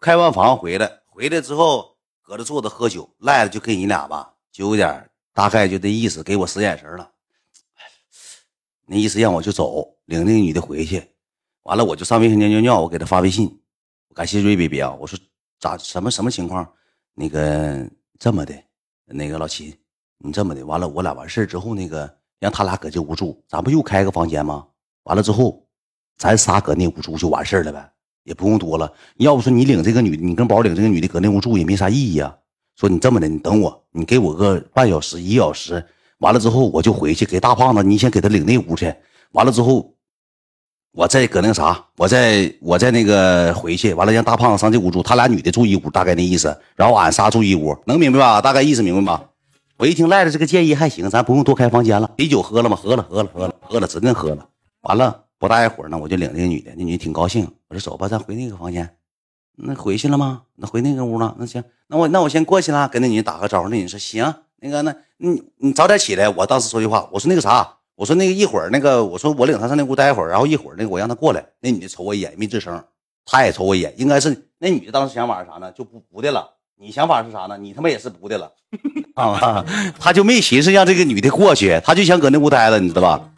开完房回来，回来之后搁这坐着喝酒，赖了就跟你俩吧，就有点大概就这意思，给我使眼神了，那意思让我就走，领那个女的回去。完了我就上卫生间尿尿，我给她发微信，感谢瑞 baby 啊，我说咋什么什么情况？那个这么的，那个老秦，你这么的，完了我俩完事之后，那个让他俩搁这屋住，咱不又开个房间吗？完了之后，咱仨搁那屋住就完事了呗。也不用多了，要不说你领这个女的，你跟宝领这个女的搁那屋住也没啥意义啊。说你这么的，你等我，你给我个半小时一小时，完了之后我就回去给大胖子，你先给他领那屋去。完了之后，我再搁那个啥，我再我再那个回去，完了让大胖子上这屋住，他俩女的住一屋，大概那意思。然后俺仨住一屋，能明白吧？大概意思明白吧？我一听赖子这个建议还行，咱不用多开房间了。啤酒喝了吗？喝了，喝了，喝了，喝了，指定喝了。完了。不大一会儿呢，我就领那个女的，那女的挺高兴。我说走吧，咱回那个房间。那回去了吗？那回那个屋了。那行，那我那我先过去了，跟那女的打个招呼。那女的说行。那个那你你早点起来。我当时说句话，我说那个啥，我说那个一会儿那个，我说我领她上那屋待会儿，然后一会儿那个我让她过来。那女的瞅我一眼没吱声，她也瞅我一眼，应该是那女的当时想法是啥呢？就不不的了。你想法是啥呢？你他妈也是不的了 啊？他就没寻思让这个女的过去，他就想搁那屋待着，你知道吧？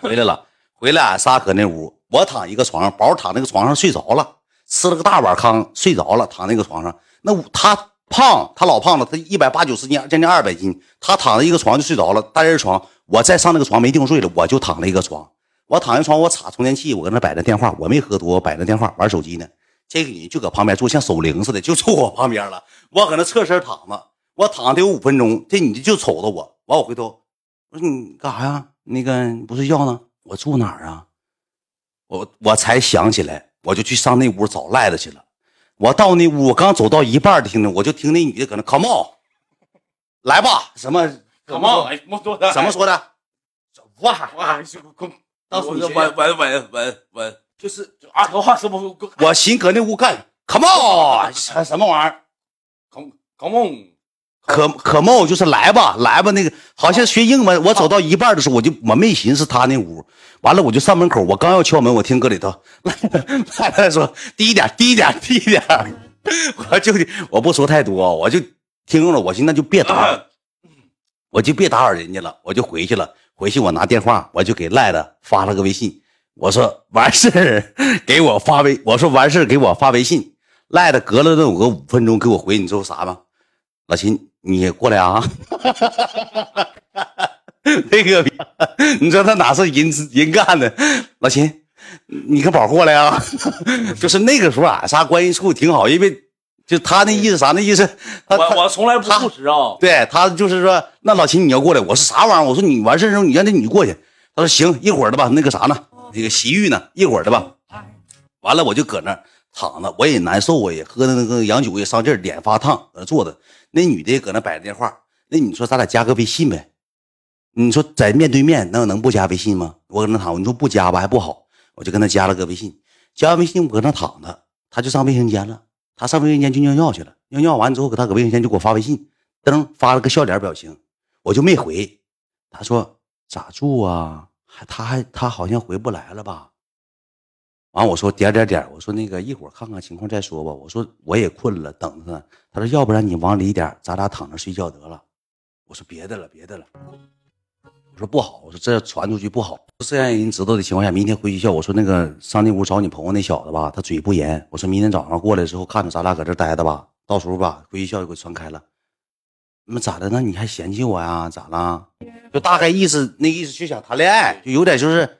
回来了。回来，俺仨搁那屋，我躺一个床上，宝躺那个床上睡着了，吃了个大碗糠，睡着了，躺那个床上。那他胖，他老胖了，他一百八九十斤，将近二百斤，他躺在一个床就睡着了，单人床。我再上那个床没地方睡了，我就躺了一个床。我躺一床，我插充电器，我搁那摆着电话，我没喝多，我摆着电话玩手机呢。这个女就搁旁边坐，像守灵似的，就坐我旁边了。我搁那侧身躺着，我躺得有五分钟，这女的就瞅着我，完我回头，我说你干啥呀？那个不睡觉呢？我住哪儿啊？我我才想起来，我就去上那屋找赖子去了。我到那屋，我刚走到一半，听着我就听那女的搁那 come on，来吧，什么 come on，怎么说的？哇哇，当时稳稳稳稳稳，就是二头话什么？我寻搁那屋干 come on，什什么玩意儿？come come on。可可梦就是来吧，来吧，那个好像学英文。我走到一半的时候，我就我没寻思他那屋，完了我就上门口，我刚要敲门，我听搁里头 来来说低一点，低一点，低一点。我就我不说太多，我就听了，我寻思那就别打，我就别打扰人家了，我就回去了。回去我拿电话，我就给赖子发了个微信，我说完事给我发微，我说完事给我发微信。赖子隔了能有个五分钟给我回，你知道啥吗？老秦。你过来啊！那个，你知道他哪是人人干的？老秦，你跟宝过来啊！就是那个时候俺仨关系处挺好，因为就他那意思啥？那意思，我我从来不不知道。对他就是说，那老秦你要过来，我是啥玩意儿？我说你完事之后你让那女过去。他说行，一会儿的吧。那个啥呢？那个洗浴呢？一会儿的吧。完了我就搁那躺着，我也难受啊，也喝的那个洋酒也上劲儿，脸发烫，搁那坐着。那女的搁那摆着电话，那你说咱俩加个微信呗？你说在面对面能能不加微信吗？我搁那躺，你说不加吧还不好，我就跟他加了个微信。加完微信我搁那躺着，他就上卫生间了。他上卫生间去尿尿去了，尿尿完之后，搁他搁卫生间就给我发微信，噔发了个笑脸表情，我就没回。他说咋住啊？还他还他好像回不来了吧？完，我说点点点，我说那个一会儿看看情况再说吧。我说我也困了，等着呢。他说要不然你往里点，咱俩躺着睡觉得了。我说别的了，别的了。我说不好，我说这传出去不好。这样人知道的情况下，明天回学校。我说那个上那屋找你朋友那小子吧，他嘴不严。我说明天早上过来之后，看着咱俩搁这待着吧。到时候吧，回学校就给传开了。那咋的？那你还嫌弃我呀？咋了？就大概意思，那意思就想谈恋爱，就有点就是。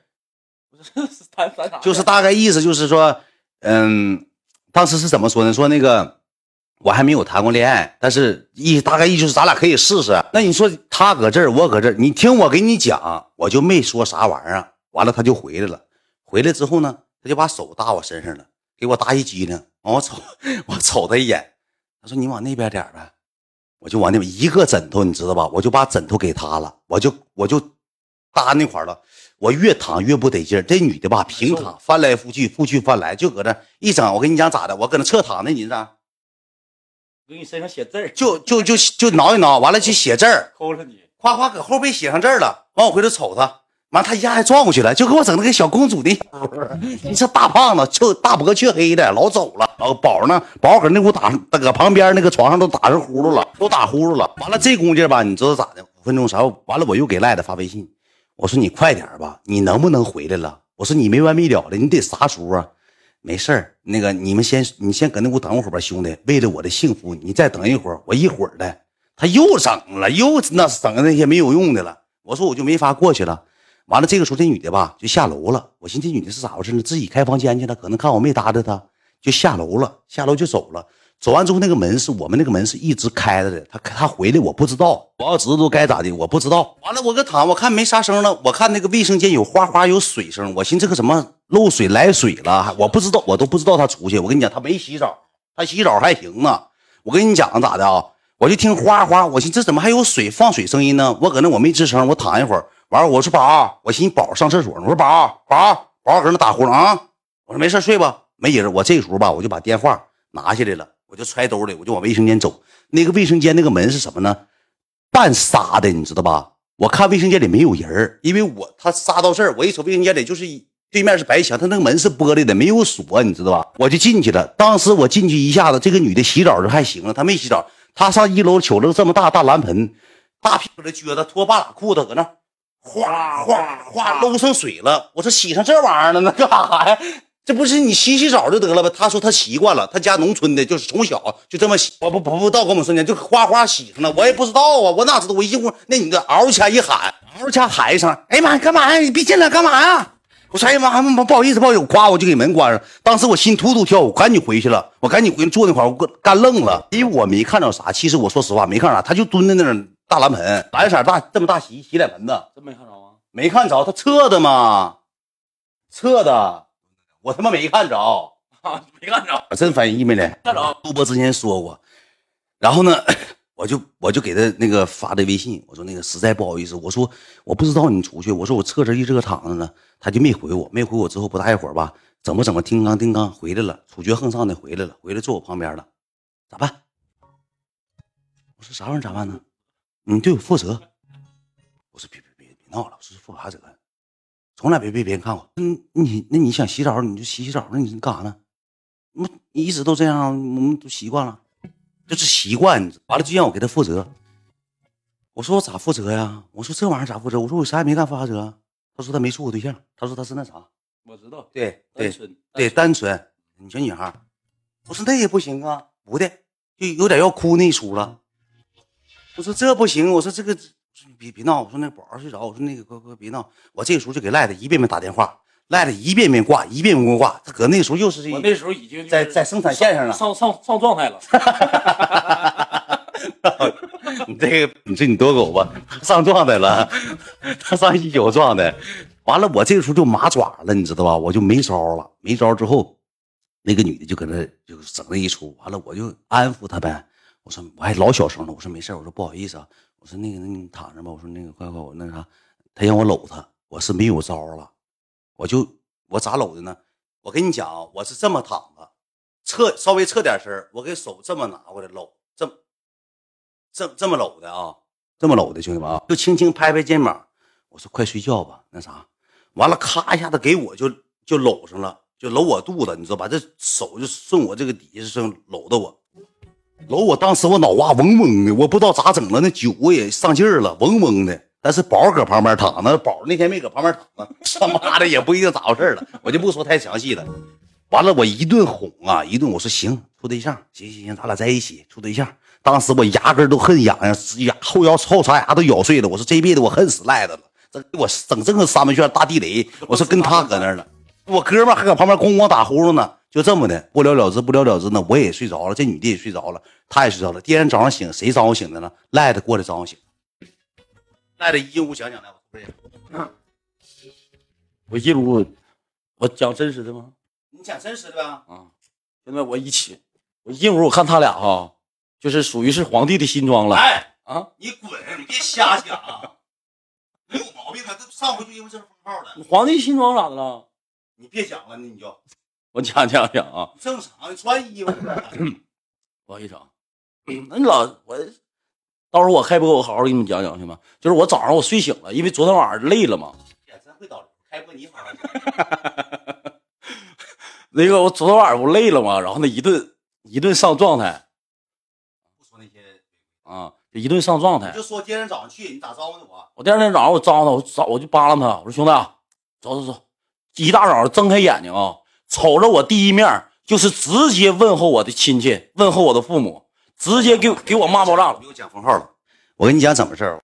就是大概意思就是说，嗯，当时是怎么说呢？说那个我还没有谈过恋爱，但是意大概意就是咱俩可以试试。那你说他搁这儿，我搁这儿，你听我给你讲，我就没说啥玩意儿。完了他就回来了，回来之后呢，他就把手搭我身上了，给我搭一激灵。完我瞅 我瞅他一眼，他说你往那边点呗，我就往那边一个枕头，你知道吧？我就把枕头给他了，我就我就搭那块了。我越躺越不得劲儿，这女的吧，平躺翻来覆去，覆去翻来，就搁那一整。我跟你讲咋的？我搁那侧躺呢，你咋？搁你身上写字儿，就就就就挠一挠，完了去写字儿，抠了你，夸夸搁后背写上字儿了。完我回头瞅她，完她一下还撞过去了，就给我整那个小公主的。你这大胖子，就大脖黢黑的，老走了。宝呢，宝搁那屋打，搁旁边那个床上都打上呼噜了，都打呼噜了。完了这功夫吧，你知道咋的？五分钟啥？完了我又给赖子发微信，我说你快点吧，你能不能回来了？我说你没完没了的，你得啥时候啊？没事儿，那个你们先，你先搁那屋等会儿吧，兄弟。为了我的幸福，你再等一会儿，我一会儿的。他又整了，又那整那些没有用的了。我说我就没法过去了。完了，这个时候这女的吧就下楼了。我寻思这女的是咋回事呢？自己开房间去了，可能看我没搭着她，就下楼了。下楼就走了。走完之后，那个门是我们那个门是一直开着的。他他回来我不知道，我要知道该咋的，我不知道。完了，我搁躺，我看没啥声了。我看那个卫生间有哗哗有水声，我寻思这个什么漏水来水了，我不知道，我都不知道他出去。我跟你讲，他没洗澡，他洗澡还行呢。我跟你讲咋的啊？我就听哗哗，我寻思这怎么还有水放水声音呢？我搁那我没吱声，我躺一会儿。完了，我说宝，我寻思宝上厕所呢。我说宝宝宝搁那打呼噜啊。我说没事睡吧，没人。我这时候吧，我就把电话拿下来了。我就揣兜里，我就往卫生间走。那个卫生间那个门是什么呢？半纱的，你知道吧？我看卫生间里没有人因为我他纱到这儿，我一瞅卫生间里就是对面是白墙，他那个门是玻璃的，没有锁，你知道吧？我就进去了。当时我进去一下子，这个女的洗澡就还行了，她没洗澡，她上一楼取了个这么大大蓝盆，大屁股的撅着，脱半拉裤子搁那哗哗哗搂上水了。我说洗上这玩意儿了，那干啥呀？这不是你洗洗澡就得了呗？他说他习惯了，他家农村的，就是从小就这么洗。我不不不到跟我们说呢就哗哗洗上了，我也不知道啊，我哪知道？我一进屋，那女的嗷一下一喊，嗷一下喊一声，哎呀妈，你干嘛呀？你别进来，干嘛呀？我说哎呀妈，不好意思，不好意思，夸我就给门关上。当时我心突突跳，我赶紧回去了，我赶紧回去坐那块儿，我干愣了，因为我没看着啥。其实我说实话，没看着啥，他就蹲在那儿，大蓝盆，蓝色大这么大洗洗脸盆子，真没看着吗？没看着，他侧的嘛，侧的。我他妈没看着，没看着，我真翻译没来。看着，杜波之前说过，然后呢，我就我就给他那个发的微信，我说那个实在不好意思，我说我不知道你出去，我说我侧着一热躺着呢，他就没回我，没回我之后不大一会儿吧，怎么怎么叮当叮当回来了，处决横上的回来了，回来坐我旁边了，咋办？我说啥玩意儿咋办呢？你对我负责。我说别别别别闹了，我说负啥责？从来没被别人看过。嗯，你那你想洗澡，你就洗洗澡。那你干啥呢？那你一直都这样，我们都习惯了，就是习惯。完了就让我给他负责。我说我咋负责呀？我说这玩意儿咋负责？我说我啥也没干，负啥责？他说他没处过对象。他说他是那啥。我知道。对对纯对，单纯。你小女孩。我说那也不行啊，不的，就有点要哭那一出了。我说这不行。我说这个。你别别闹！我说那宝儿睡着，我说那个哥哥别闹！我这个时候就给赖子一遍遍打电话，赖子一遍遍挂，一遍遍挂。他搁那时候又是这，我那时候已经在在生产线上了，上上上状态了。你这个你这你多狗吧，上状态了，他上一宿状态。完了，我这个时候就麻爪了，你知道吧？我就没招了，没招之后，那个女的就搁那就整那一出。完了，我就安抚她呗。我说我还老小声了，我说没事我说不好意思啊。我说那个，那你躺着吧。我说那个，快快，我那啥，他让我搂他，我是没有招了，我就我咋搂的呢？我跟你讲我是这么躺着，侧稍微侧点身我给手这么拿过来搂，这么这这么搂的啊，这么搂的，兄弟们啊，就轻轻拍拍肩膀。我说快睡觉吧，那啥，完了咔一下子给我就就搂上了，就搂我肚子，你知道吧？这手就顺我这个底下上搂的我。搂我当时我脑瓜嗡嗡的，我不知道咋整了，那酒我也上劲儿了，嗡嗡的。但是宝搁旁边躺着，宝那天没搁旁边躺着，他妈的也不一定咋回事了，我就不说太详细了。完了我一顿哄啊，一顿我说行，处对象，行行行，咱俩在一起处对象。当时我牙根都恨痒痒，牙后腰后槽牙都咬碎了。我说这辈子我恨死赖子了，这给我整这个三门旋大地雷。我说跟他搁那儿了，我哥们还搁旁边咣咣打呼噜呢。就这么的不了了之，不了了之呢。我也睡着了，这女的也睡着了，她也睡着了。第二天早上醒，谁招呼醒的呢？赖的过来招呼醒。赖的一屋讲讲来，我不是？我一屋，我讲真实的吗？你讲真实的呗。啊，现在我一起，我一屋我看他俩哈，就是属于是皇帝的新装了。哎啊，你滚！你别瞎讲，没有毛病啊！这上回就因为这是封号的。皇帝新装咋的了？你别讲了，那你就。我讲讲讲啊，正常穿衣服。不好意思啊，那你老我到时候我开播，我好好给你们讲讲行吗？就是我早上我睡醒了，因为昨天晚上累了嘛。会导流，开播你好像 那个我昨天晚上不累了嘛？然后那一顿一顿上状态不说那些，啊，就一顿上状态你。就说今天早上去，你咋招呼的我？我第二天早上我招呼他，我找我就扒拉他，我说兄弟啊，走走走，一大早睁开眼睛啊，瞅着我第一面就是直接问候我的亲戚，问候我的父母，直接给给我骂爆炸了。给我讲封号了。我跟你讲怎么事儿，